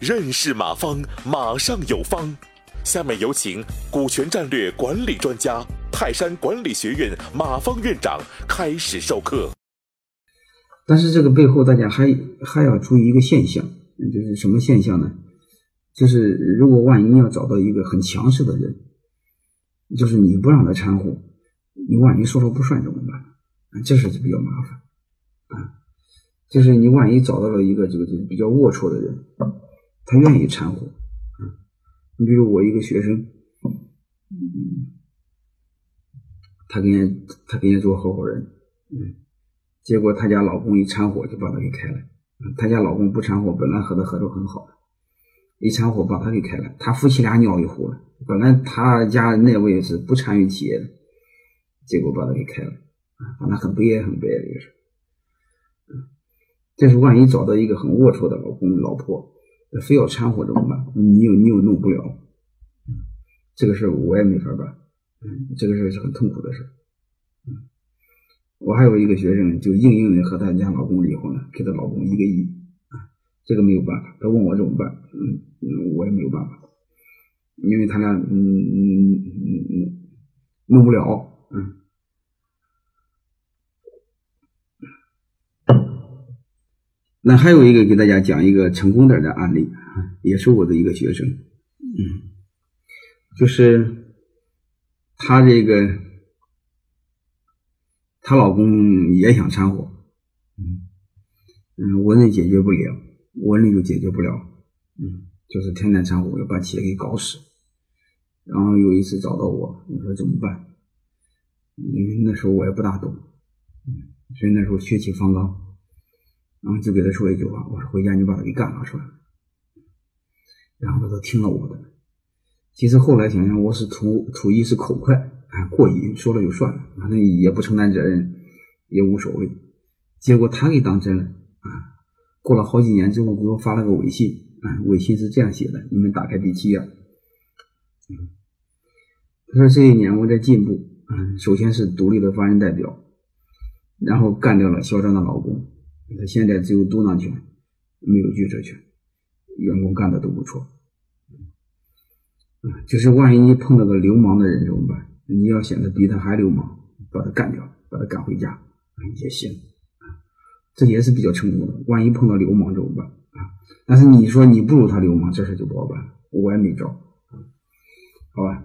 认识马方，马上有方。下面有请股权战略管理专家、泰山管理学院马方院长开始授课。但是这个背后，大家还还要注意一个现象，就是什么现象呢？就是如果万一要找到一个很强势的人，就是你不让他掺和，你万一说了不算怎么办？这事就比较麻烦啊。就是你万一找到了一个这个这个比较龌龊的人。他愿意掺和，你比如我一个学生，嗯，他跟人他跟人做合伙人，嗯，结果他家老公一掺和就把他给开了，他家老公不掺和，本来和他合作很好的，一掺和把他给开了，他夫妻俩尿一壶了，本来他家那位是不参与企业的，结果把他给开了，啊，反正很悲哀很悲哀的事，嗯，这是万一找到一个很龌龊的老公老婆。非要掺和怎么办？你又你又弄不了，这个事我也没法办，嗯，这个事是很痛苦的事，嗯，我还有一个学生就硬硬的和他家老公离婚了，给他老公一个亿，这个没有办法，他问我怎么办，嗯，我也没有办法，因为他俩嗯嗯嗯嗯弄不了，嗯。那还有一个给大家讲一个成功点的案例也是我的一个学生，嗯，就是她这个她老公也想掺和，嗯嗯，文理解决不了，文理又解决不了，嗯，就是天天掺和，要把企业给搞死。然后有一次找到我，你说怎么办？因为那时候我也不大懂，嗯，所以那时候血气方刚。然后就给他说一句话，我说回家你把他给干了，是吧？然后他都听了我的。其实后来想想，我是图图一是口快啊，过瘾，说了就算了，反正也不承担责任，也无所谓。结果他给当真了啊！过了好几年之后，给我发了个微信啊，微信是这样写的：你们打开第七页。嗯，他说这一年我在进步啊，首先是独立的法人代表，然后干掉了嚣张的老公。他现在只有独当权，没有决策权，员工干的都不错。啊，就是万一碰到个流氓的人怎么办？你要显得比他还流氓，把他干掉，把他赶回家也行，这也是比较成功的。万一碰到流氓怎么办啊？但是你说你不如他流氓，这事就不好办，我也没招，好吧。